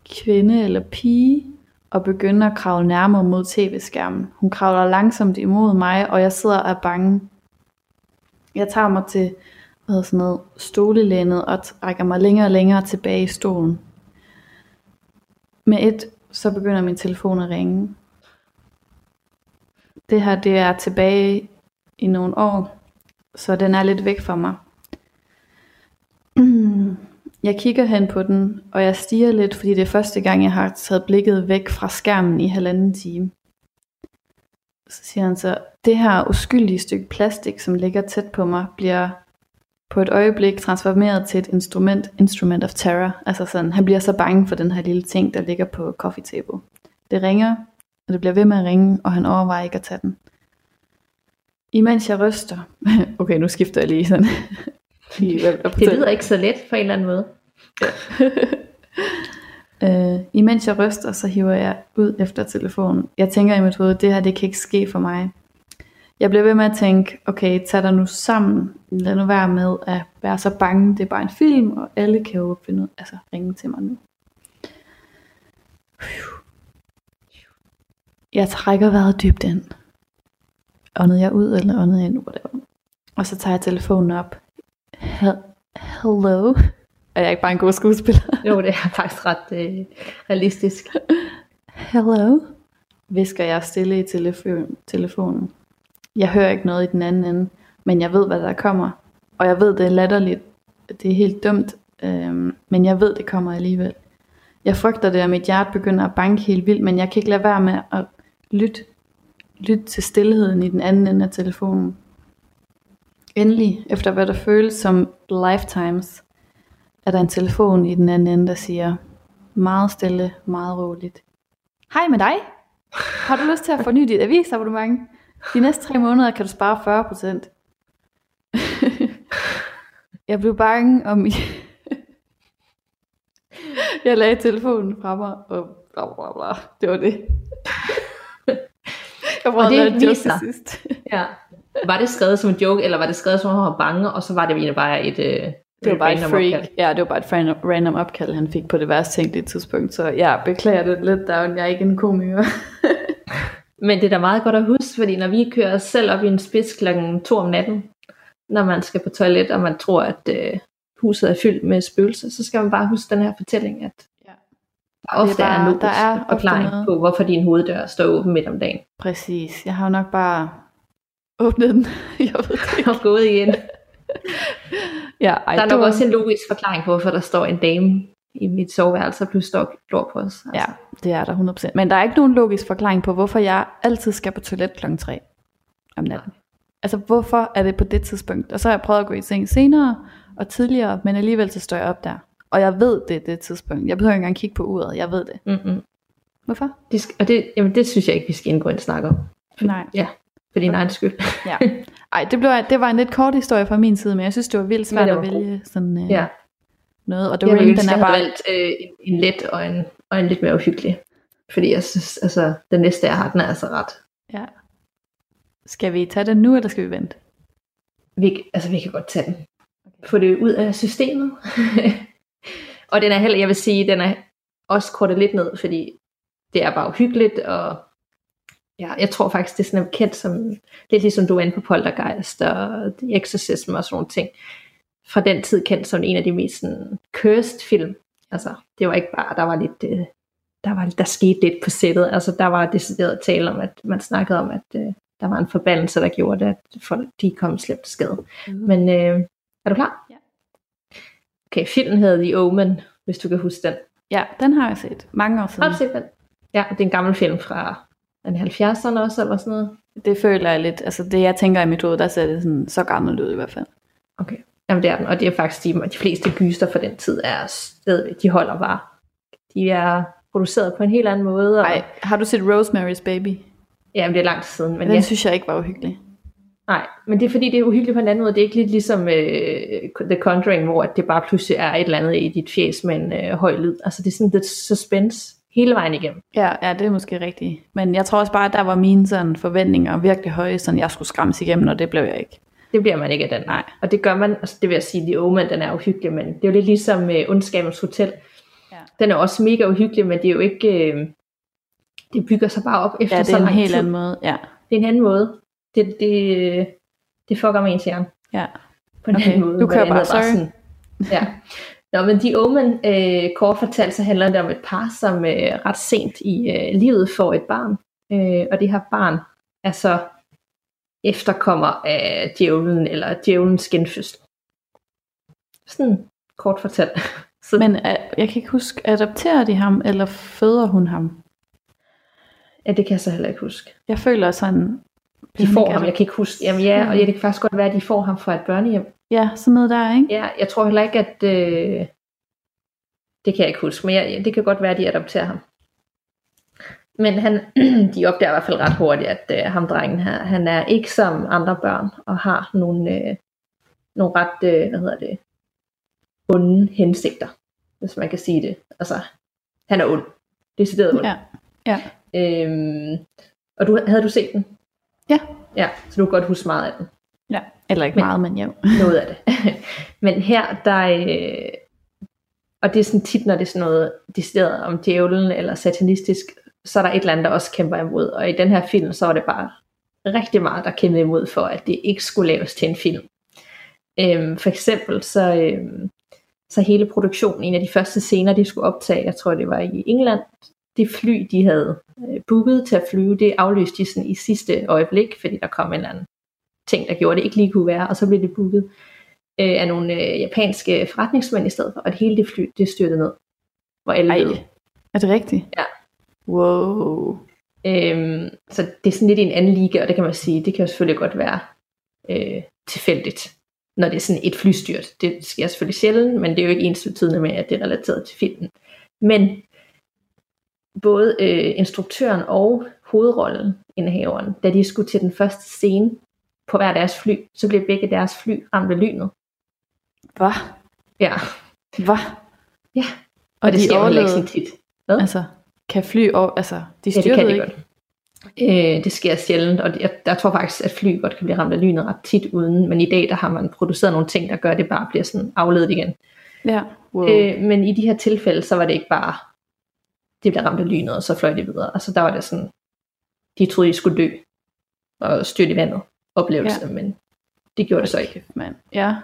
kvinde eller pige og begynde at kravle nærmere mod tv-skærmen. Hun kravler langsomt imod mig, og jeg sidder og er bange. Jeg tager mig til hvad hedder sådan noget, stolelænet og rækker mig længere og længere tilbage i stolen. Med et, så begynder min telefon at ringe. Det her, det er tilbage i nogle år, så den er lidt væk fra mig. Mm. Jeg kigger hen på den, og jeg stiger lidt, fordi det er første gang, jeg har taget blikket væk fra skærmen i halvanden time. Så siger han så, det her uskyldige stykke plastik, som ligger tæt på mig, bliver på et øjeblik transformeret til et instrument, instrument of terror. Altså sådan, han bliver så bange for den her lille ting, der ligger på coffee table. Det ringer, og det bliver ved med at ringe, og han overvejer ikke at tage den. Imens jeg ryster, okay, nu skifter jeg lige sådan. I, hvad, hvad Det lyder ikke så let på en eller anden måde. Øh, imens jeg ryster, så hiver jeg ud efter telefonen. Jeg tænker i mit hoved, det her det kan ikke ske for mig. Jeg bliver ved med at tænke, okay, tag dig nu sammen. Lad nu være med at være så bange. Det er bare en film, og alle kan jo finde ud, altså ringe til mig nu. Jeg trækker vejret dybt ind. Åndede jeg ud, eller åndede jeg ind, whatever. Og så tager jeg telefonen op. Hel- Hello? Er jeg ikke bare en god skuespiller? Jo, det er faktisk ret øh, realistisk. Hello? Visker jeg stille i telefon, telefonen. Jeg hører ikke noget i den anden ende, men jeg ved, hvad der kommer. Og jeg ved, det er latterligt. Det er helt dumt, øhm, men jeg ved, det kommer alligevel. Jeg frygter det, at mit hjerte begynder at banke helt vildt, men jeg kan ikke lade være med at lytte, lytte til stillheden i den anden ende af telefonen. Endelig, efter hvad der føles som lifetimes, er der en telefon i den anden ende, der siger meget stille, meget roligt. Hej med dig. Har du lyst til at forny dit avisabonnement? De næste tre måneder kan du spare 40%. jeg blev bange om... jeg lagde telefonen fra mig, og bla bla bla. Det var det. jeg prøvede Og det viser- sidst. Ja. Var det skrevet som en joke, eller var det skrevet som om han var bange, og så var det egentlig bare et... Øh, Det var bare et freak. opkald? Ja, det var bare et random, opkald, han fik på det værste tænkelige tidspunkt. Så jeg beklager det lidt, down. Jeg er ikke en komiker. Men det er da meget godt at huske, fordi når vi kører selv op i en spids klokken 2 om natten, når man skal på toilet, og man tror, at øh, huset er fyldt med spøgelser, så skal man bare huske den her fortælling, at Ja. der ofte er, bare- er der er forklaring noget. på, hvorfor din hoveddør står åben midt om dagen. Præcis. Jeg har jo nok bare åbnet den. jeg ved det ikke. Og gået igen. Ja, ej, Der er nok var- også en logisk forklaring på, hvorfor der står en dame i mit soveværelse og pludselig står glor på os. Altså. Ja, det er der 100%. Men der er ikke nogen logisk forklaring på, hvorfor jeg altid skal på toilet klokken 3 om natten. Altså, hvorfor er det på det tidspunkt? Og så har jeg prøvet at gå i seng senere og tidligere, men alligevel så står jeg op der. Og jeg ved, det det tidspunkt. Jeg behøver ikke engang kigge på uret. Jeg ved det. Mm-hmm. Hvorfor? Det, og det, jamen, det synes jeg ikke, vi skal indgå en snak om. Nej. Ja, for din egen skyld. Ja. Ej, det, blev, det var en lidt kort historie fra min side, men jeg synes, det var vildt svært at var god. vælge sådan øh, Ja. noget. Og Det The var Ring, den er bare... valgt øh, en, en let og en, og en lidt mere uhyggelig. Fordi jeg synes, altså, den næste jeg har, den er altså ret. Ja. Skal vi tage den nu, eller skal vi vente? Vi, altså, vi kan godt tage den. Få det ud af systemet. og den er heller, jeg vil sige, den er også kortet lidt ned, fordi det er bare uhyggeligt, og ja, jeg tror faktisk, det er sådan kendt som, lidt ligesom du er inde på Poltergeist og The Exorcism og sådan nogle ting. Fra den tid kendt som en af de mest sådan, cursed film. Altså, det var ikke bare, der var lidt, øh, der, var, der skete lidt på sættet. Altså, der var decideret tale om, at man snakkede om, at øh, der var en forbandelse, der gjorde det, at folk de kom slemt til skade. Men øh, er du klar? Ja. Okay, filmen hedder The Omen, hvis du kan huske den. Ja, den har jeg set. Mange år Har siden. du set den? Ja, det er en gammel film fra det 70'erne også, eller sådan noget. Det føler jeg lidt, altså det jeg tænker i mit hoved, der ser det sådan, så gammelt ud i hvert fald. Okay. Jamen det er den, og det er faktisk de, de fleste gyster fra den tid er stadigvæk, de holder bare. De er produceret på en helt anden måde. Og, Ej, har du set Rosemary's Baby? Ja, men det er lang tid siden. Men Den ja, synes jeg ikke var uhyggelig. nej, men det er fordi, det er uhyggeligt på en anden måde. Det er ikke lidt ligesom uh, The Conjuring, hvor det bare pludselig er et eller andet i dit fjes med en uh, høj lyd. Altså det er sådan lidt suspense hele vejen igennem. Ja, ja, det er måske rigtigt. Men jeg tror også bare, at der var mine sådan forventninger virkelig høje, sådan jeg skulle skræmmes igennem, og det blev jeg ikke. Det bliver man ikke af den. Nej. Og det gør man, altså det vil jeg sige, The Omen, den er uhyggelig, men det er jo lidt ligesom uh, Ondskabens Hotel. Ja. Den er også mega uhyggelig, men det er jo ikke, uh, det bygger sig bare op efter Ja, det er en helt tid. anden måde. Ja, Det er en anden måde. Det, det, det fucker med ens hjerne ja. på en Okay, anden måde. du kører bare, sorry. sådan, ja. Nå, men The Omen, øh, kort fortalt, så handler det om et par, som øh, ret sent i øh, livet får et barn. Øh, og det her barn er så efterkommer af djævlen, eller djævlens genfødsel. Sådan kort fortalt. Så, Men uh, jeg kan ikke huske, adopterer de ham, eller føder hun ham? ja, det kan jeg så heller ikke huske. Jeg føler sådan... De får ham, jeg kan ikke huske. Jamen ja, og ja, det kan faktisk godt være, at de får ham fra et børnehjem. Ja, sådan noget der, ikke? Ja, jeg tror heller ikke, at... Øh, det kan jeg ikke huske, men jeg, det kan godt være, at de adopterer ham. Men han, de opdager i hvert fald ret hurtigt, at øh, ham drengen her, han er ikke som andre børn, og har nogle, øh, nogle ret, øh, hvad hedder det, onde hensigter, hvis man kan sige det. Altså, han er ond. Decideret ond. Ja. Ja. Øhm, og du, havde du set den? Ja. Ja, så du kan godt huske meget af den. Ja. Eller ikke Men- meget, men jo. noget af det. Men her, der øh, og det er sådan tit, når det er sådan noget decideret om djævlen eller satanistisk, så er der et eller andet, der også kæmper imod. Og i den her film, så var det bare rigtig meget, der kæmpede imod for, at det ikke skulle laves til en film. Øhm, for eksempel, så, øhm, så hele produktionen, en af de første scener, de skulle optage, jeg tror det var i England, det fly, de havde øh, booket til at flyve, det aflyste de sådan i sidste øjeblik, fordi der kom en eller anden ting, der gjorde, det ikke lige kunne være, og så blev det booket øh, af nogle øh, japanske forretningsmænd i stedet for, og det hele det fly, det styrtede ned, hvor alle Ej, døde. er det rigtigt? Ja. Wow. Øhm, så det er sådan lidt i en anden liga, og det kan man sige, det kan jo selvfølgelig godt være øh, tilfældigt, når det er sådan et flystyrt. Det sker selvfølgelig sjældent, men det er jo ikke ens betydende med, at det er relateret til filmen. Men både øh, instruktøren og hovedrollen, indehaveren, da de skulle til den første scene på hver deres fly, så blev begge deres fly ramt af lynet. Hvad? Ja, Hvad? Ja. Og, og det de sker jo heller ikke overlevede, sådan tit. Hvad? altså, kan fly over, altså, de Ja, det styrtede kan de ikke. godt. Øh, det sker sjældent, og jeg, jeg tror faktisk, at fly godt kan blive ramt af lynet ret tit uden, men i dag der har man produceret nogle ting, der gør, at det bare bliver sådan afledet igen. Ja. Wow. Øh, men i de her tilfælde, så var det ikke bare, det blev ramt af lynet, og så fløj det videre. Altså der var det sådan, de troede, de skulle dø, og styrte i vandet, oplevelse, ja. men det gjorde det så ikke. Mand. Ja.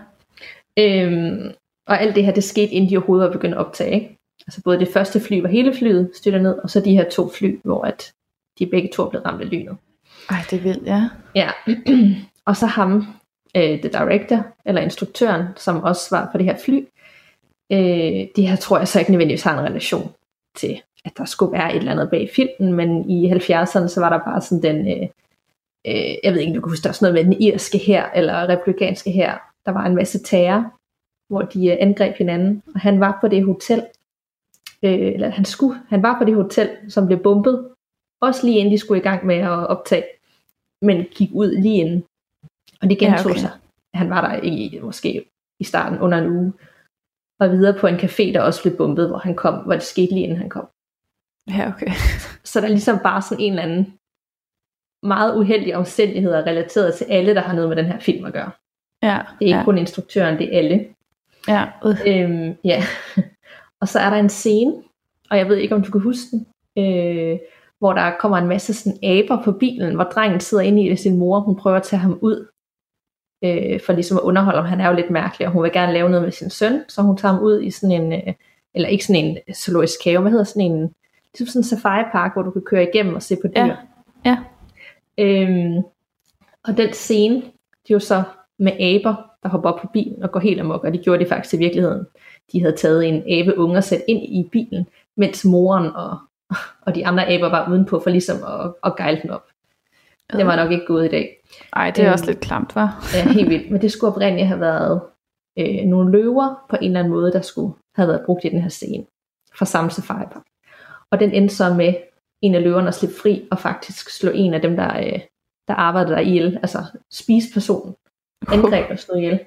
Øhm, og alt det her, det skete, inden de overhovedet var begyndt at optage. Ikke? Altså både det første fly, hvor hele flyet styrter ned, og så de her to fly, hvor at de begge to er blevet ramt af lynet. Ej, det er vildt, ja. Ja, og så ham, øh, the director, eller instruktøren, som også var på det her fly, Øh, det her tror jeg så ikke nødvendigvis har en relation til, at der skulle være et eller andet bag filmen, men i 70'erne, så var der bare sådan den, øh, øh, jeg ved ikke, du kan huske, der var sådan noget med den irske her, eller republikanske her, der var en masse terror, hvor de øh, angreb hinanden, og han var på det hotel, øh, eller han skulle, han var på det hotel, som blev bombet, også lige inden de skulle i gang med at optage, men gik ud lige inden, og det gentog ja, okay. sig. Han var der i, måske i starten under en uge, og videre på en café, der også blev bombet, hvor han kom, hvor det skete lige inden han kom. Ja, okay. Så der er ligesom bare sådan en eller anden meget uheldige omstændigheder relateret til alle, der har noget med den her film at gøre. Ja, det er ikke ja. kun instruktøren, det er alle. Ja, uh. Øhm, ja. og så er der en scene, og jeg ved ikke, om du kan huske den, øh, hvor der kommer en masse sådan aber på bilen, hvor drengen sidder inde i det, sin mor, hun prøver at tage ham ud, øh, for ligesom at underholde ham. Han er jo lidt mærkelig, og hun vil gerne lave noget med sin søn, så hun tager ham ud i sådan en, øh, eller ikke sådan en zoologisk have, hvad hedder sådan en, ligesom sådan en safari park, hvor du kan køre igennem og se på dyr. Ja, ja. Øhm, og den scene, det er jo så med aber, der hopper op på bilen og går helt amok, og det gjorde de faktisk i virkeligheden. De havde taget en abeunge og sat ind i bilen, mens moren og, og de andre aber var udenpå for ligesom at, at gejle den op. Det var nok ikke gået i dag. Ej, det er øhm, også lidt klamt, var. ja, helt vildt. Men det skulle oprindeligt have været øh, nogle løver på en eller anden måde, der skulle have været brugt i den her scene fra samme safari park. Og den endte så med en af løverne at slippe fri og faktisk slå en af dem, der, øh, der arbejdede der ihjel, altså spise personen, angreb og slå ihjel.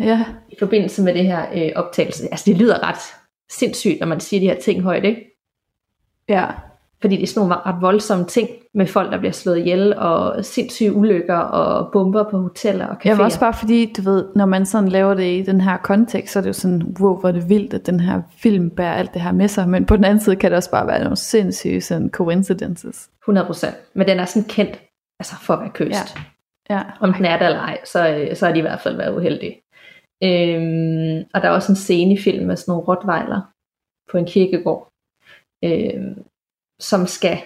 Ja. I forbindelse med det her øh, optagelse. Altså det lyder ret sindssygt, når man siger de her ting højt, ikke? Ja. Fordi det er sådan nogle ret voldsomme ting med folk, der bliver slået ihjel, og sindssyge ulykker og bomber på hoteller og caféer. Ja, også bare fordi, du ved, når man sådan laver det i den her kontekst, så er det jo sådan, wow, hvor er det vildt, at den her film bærer alt det her med sig. Men på den anden side kan det også bare være nogle sindssyge sådan coincidences. 100%. Men den er sådan kendt altså for at være køst. Ja. ja. Om den er der eller ej, så, øh, så har de i hvert fald været uheldige. Øhm, og der er også en scene i filmen med sådan nogle rottweiler på en kirkegård, øhm, som skal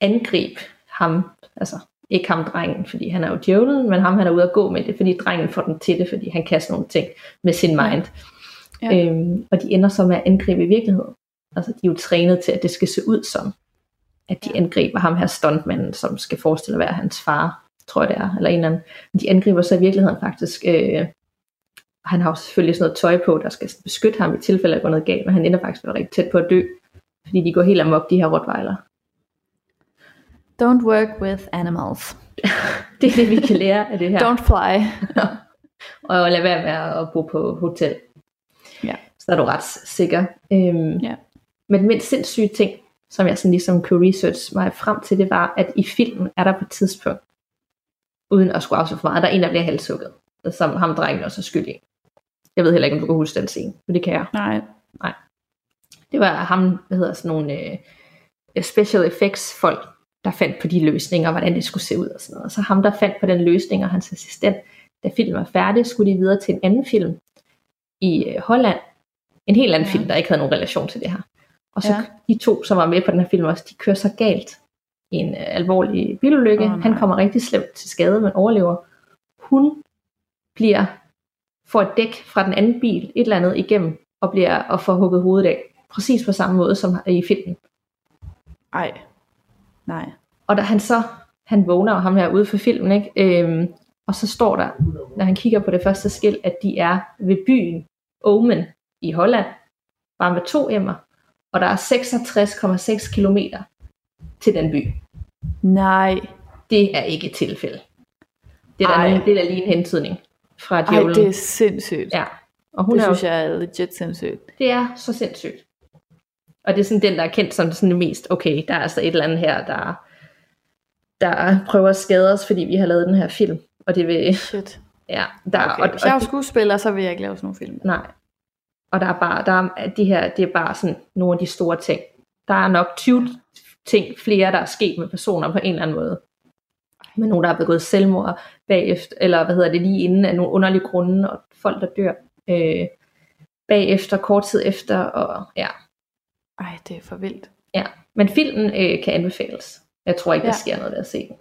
angribe ham, altså ikke ham drengen, fordi han er jo djævlen, men ham han er ude at gå med det, fordi drengen får den til det, fordi han kan sådan nogle ting med sin mind. Ja. Øhm, og de ender så med at angribe i virkeligheden. Altså de er jo trænet til, at det skal se ud som, at de ja. angriber ham her stuntmanden, som skal forestille at være hans far, tror jeg det er, eller en eller anden. De angriber så i virkeligheden faktisk, øh, han har jo selvfølgelig sådan noget tøj på, der skal beskytte ham i tilfælde af noget galt, men han ender faktisk rigtig tæt på at dø, fordi de går helt amok, de her rottweiler. Don't work with animals. det er det, vi kan lære af det her. Don't fly. og lad være med at bo på hotel. Ja. Så er du ret sikker. Øhm, ja. Men den sindssyge ting, som jeg sådan ligesom kunne research mig frem til, det var, at i filmen er der på et tidspunkt, uden at skulle afsløre for meget, der er en, der bliver halshugget, som ham drengen også er skyldig. Jeg ved heller ikke, om du kan huske den scene, men det kan jeg. Nej. Nej. Det var ham, hvad hedder sådan nogle uh, special effects folk, der fandt på de løsninger, hvordan det skulle se ud og sådan noget. Og så ham, der fandt på den løsning, og hans assistent, da filmen var færdig, skulle de videre til en anden film i øh, Holland. En helt anden ja. film, der ikke havde nogen relation til det her. Og så ja. de to, som var med på den her film også, de kører så galt i en øh, alvorlig bilulykke. Oh, Han kommer rigtig slemt til skade, men overlever. Hun bliver får et dæk fra den anden bil, et eller andet igennem, og bliver og får hugget hovedet af. Præcis på samme måde som i filmen. Ej. Nej. Og da han så, han vågner ham her ude for filmen, ikke? Øhm, og så står der, når han kigger på det første skilt, at de er ved byen Omen i Holland, bare med to emmer, og der er 66,6 km til den by. Nej. Det er ikke et tilfælde. Det er, der nogen, det er lige en hentydning fra djævlen. Ej, det er sindssygt. Ja. Og hun det er synes jeg er legit sindssygt. Det er så sindssygt. Og det er sådan den, der er kendt som sådan det mest, okay, der er altså et eller andet her, der, der prøver at skade os, fordi vi har lavet den her film. Og det vil... Shit. Ja, der, okay. Og, Hvis jeg er skuespiller, så vil jeg ikke lave sådan nogle film. Nej. Og der er bare, der er, de her, det er bare sådan nogle af de store ting. Der er nok 20 ting flere, der er sket med personer på en eller anden måde. Med nogen, der har begået selvmord bagefter, eller hvad hedder det, lige inden af nogle underlige grunde, og folk, der dør øh, bagefter, kort tid efter, og ja, ej, det er for vildt. Ja, men filmen øh, kan anbefales. Jeg tror ikke, ja. der sker noget ved at se den.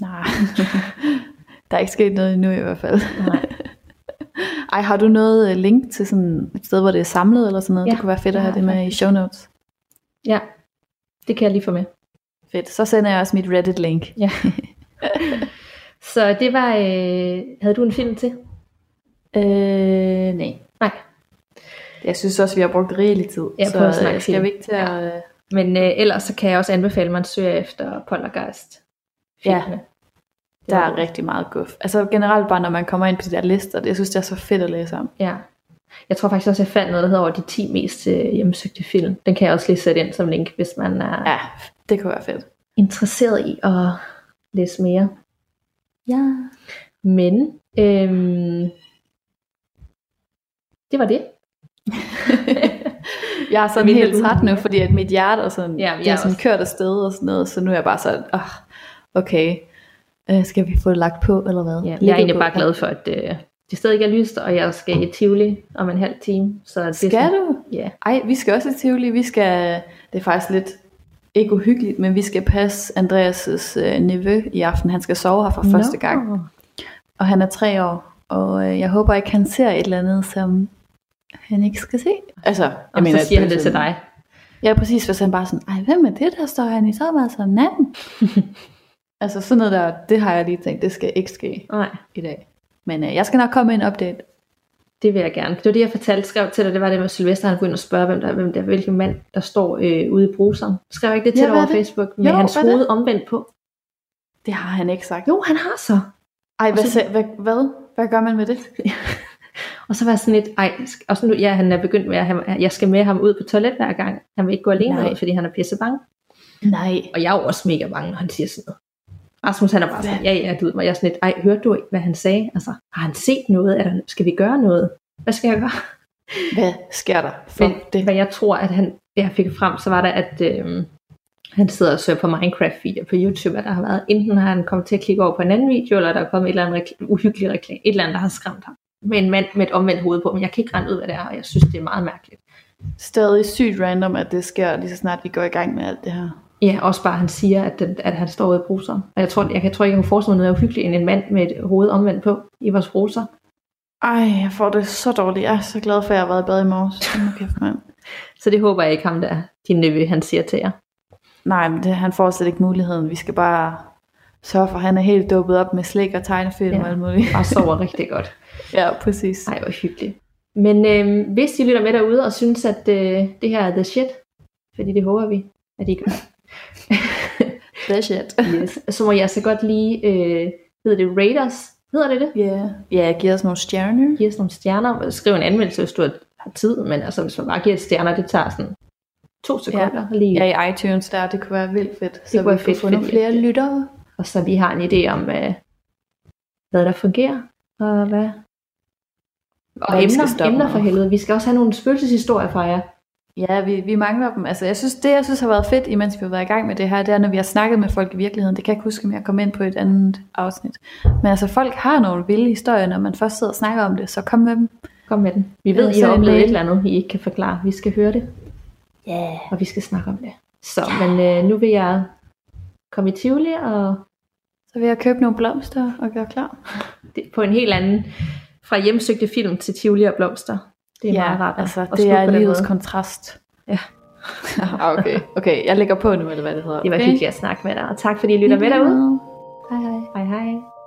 Nej, der er ikke sket noget endnu i hvert fald. Nej. Ej, har du noget øh, link til sådan et sted, hvor det er samlet eller sådan noget? Ja, det kunne være fedt at have har det med i faktisk. show notes. Ja, det kan jeg lige få med. Fedt. Så sender jeg også mit Reddit-link. Ja. Så det var, øh, havde du en film til? Øh, nej. Jeg synes også, vi har brugt rigelig tid. Ja, på så snakke øh, skal vi ikke til at... Øh, Men øh, ellers så kan jeg også anbefale, at man søger efter Poltergeist. Ja. der er rigtig meget guf. Altså generelt bare, når man kommer ind på de der lister, det, jeg synes, det er så fedt at læse om. Ja. Jeg tror faktisk også, jeg fandt noget, der hedder over de 10 mest øh, hjemmesøgte film. Den kan jeg også lige sætte ind som link, hvis man er ja. Ja, det kunne være fedt. interesseret i at læse mere. Ja. Men øhm, det var det. Jeg er sådan Vil helt træt nu, fordi at mit hjerte er sådan, Ja, det er sådan også. kørt afsted og sådan noget, så nu er jeg bare sådan, oh, okay, øh, skal vi få det lagt på, eller hvad? Ja, jeg er egentlig på. bare glad for, at øh, det stadig er lyst, og jeg skal i Tivoli om en halv time. Så det Skal sådan, du? Ja. Ej, vi skal også i Tivoli, vi skal, det er faktisk lidt ikke uhyggeligt, men vi skal passe Andreas' øh, nevø i aften. Han skal sove her for Nå. første gang, og han er tre år, og øh, jeg håber ikke, han ser et eller andet, som han ikke skal se. Altså, jeg Og mener, så siger han at- det til dig. Ja, præcis, hvis han bare sådan, ej, hvem er det, der står han i soveværelset om natten? altså sådan noget der, det har jeg lige tænkt, det skal ikke ske Nej, i dag. Men øh, jeg skal nok komme med en update. det vil jeg gerne. Det var det, jeg fortalte, skrev til dig, det var det med Sylvester, han begyndte at spørge, hvem der, hvem der, hvilken mand, der står øh, ude i bruseren. Skrev jeg ikke det til Ja, dig over er det? Facebook, med Jo, hans det? hoved omvendt på? Det har han ikke sagt. Jo, han har så. Ej, hvad, så... hvad, hvad, hvad gør man med det? Og så var jeg sådan lidt, ej, og så nu, ja, han er begyndt med, at han, jeg skal med ham ud på toilet hver gang. Han vil ikke gå alene Nej. ud, fordi han er pisse bange. Nej. Og jeg er jo også mega bange, når han siger sådan noget. Rasmus han er bare sådan, ja, ja, du og jeg er sådan lidt, ej, hørte du, hvad han sagde? Altså, har han set noget? Er der, skal vi gøre noget? Hvad skal jeg gøre? Hvad sker der for Men det? hvad jeg tror, at han, det jeg fik frem, så var der, at øhm, han sidder og søger på Minecraft-videoer på YouTube, og der har været, enten har han kommet til at klikke over på en anden video, eller der er kommet et eller andet rekl- uhyggeligt reklame, et eller andet, der har skræmt ham. Med en mand med et omvendt hoved på, men jeg kan ikke regne ud, hvad det er, og jeg synes, det er meget mærkeligt. Stadig sygt random, at det sker lige så snart vi går i gang med alt det her. Ja, også bare, han siger, at, den, at han står ude i bruseren. Og jeg tror, jeg, kan, tror ikke, jeg kan forestille mig noget uhyggeligt end en mand med et hoved omvendt på i vores bruser. Ej, jeg får det så dårligt. Jeg er så glad for, at jeg har været i bad i morges. Mand. Så det håber jeg ikke ham der, din nevø, han siger til jer. Nej, men det, han får slet ikke muligheden. Vi skal bare sørge for, at han er helt dopet op med slik og tegnefilm Ja. og alt muligt. Bare sover rigtig godt. Ja, præcis. Nej, hvor hyggeligt. Men øh, hvis I lytter med derude og synes, at øh, det her er the shit, fordi det håber vi, at I gør, Det er shit. yes, så må jeg altså godt lige, øh, hedder det Raiders? Hedder det det? Ja, yeah. ja giv os nogle stjerner. Giv os nogle stjerner. Skriv en anmeldelse, hvis du har tid, men altså, hvis man bare giver et stjerner, det tager sådan to sekunder ja. lige. Ja, i iTunes der, det kunne være vildt fedt. Så kunne vi fedt, få nogle flere lyttere. Og så vi har en idé om, øh, hvad der fungerer, og hvad... Og skal emner, emner for helvede. Vi skal også have nogle spøgelseshistorier fra jer. Ja, vi, vi mangler dem. Altså, jeg synes, det, jeg synes har været fedt, imens vi har været i gang med det her, det er, når vi har snakket med folk i virkeligheden. Det kan jeg ikke huske, om jeg kom ind på et andet afsnit. Men altså, folk har nogle vilde historier, når man først sidder og snakker om det, så kom med dem. Kom med den. Vi ved, I så har oplevet et eller andet, I ikke kan forklare. Vi skal høre det, Ja. Yeah. og vi skal snakke om det. Så, men øh, nu vil jeg komme i Tivoli, og Så vil jeg købe nogle blomster og gøre klar. det, på en helt anden, fra hjemsøgte film til Tivoli og blomster. Det er ja, meget rart. altså, det er livets kontrast. Ja. Ah, okay. okay, jeg lægger på nu, eller hvad det hedder. Det var okay? hyggeligt at snakke med dig, og tak fordi I lytter med derude. Hej hej. Hej hej.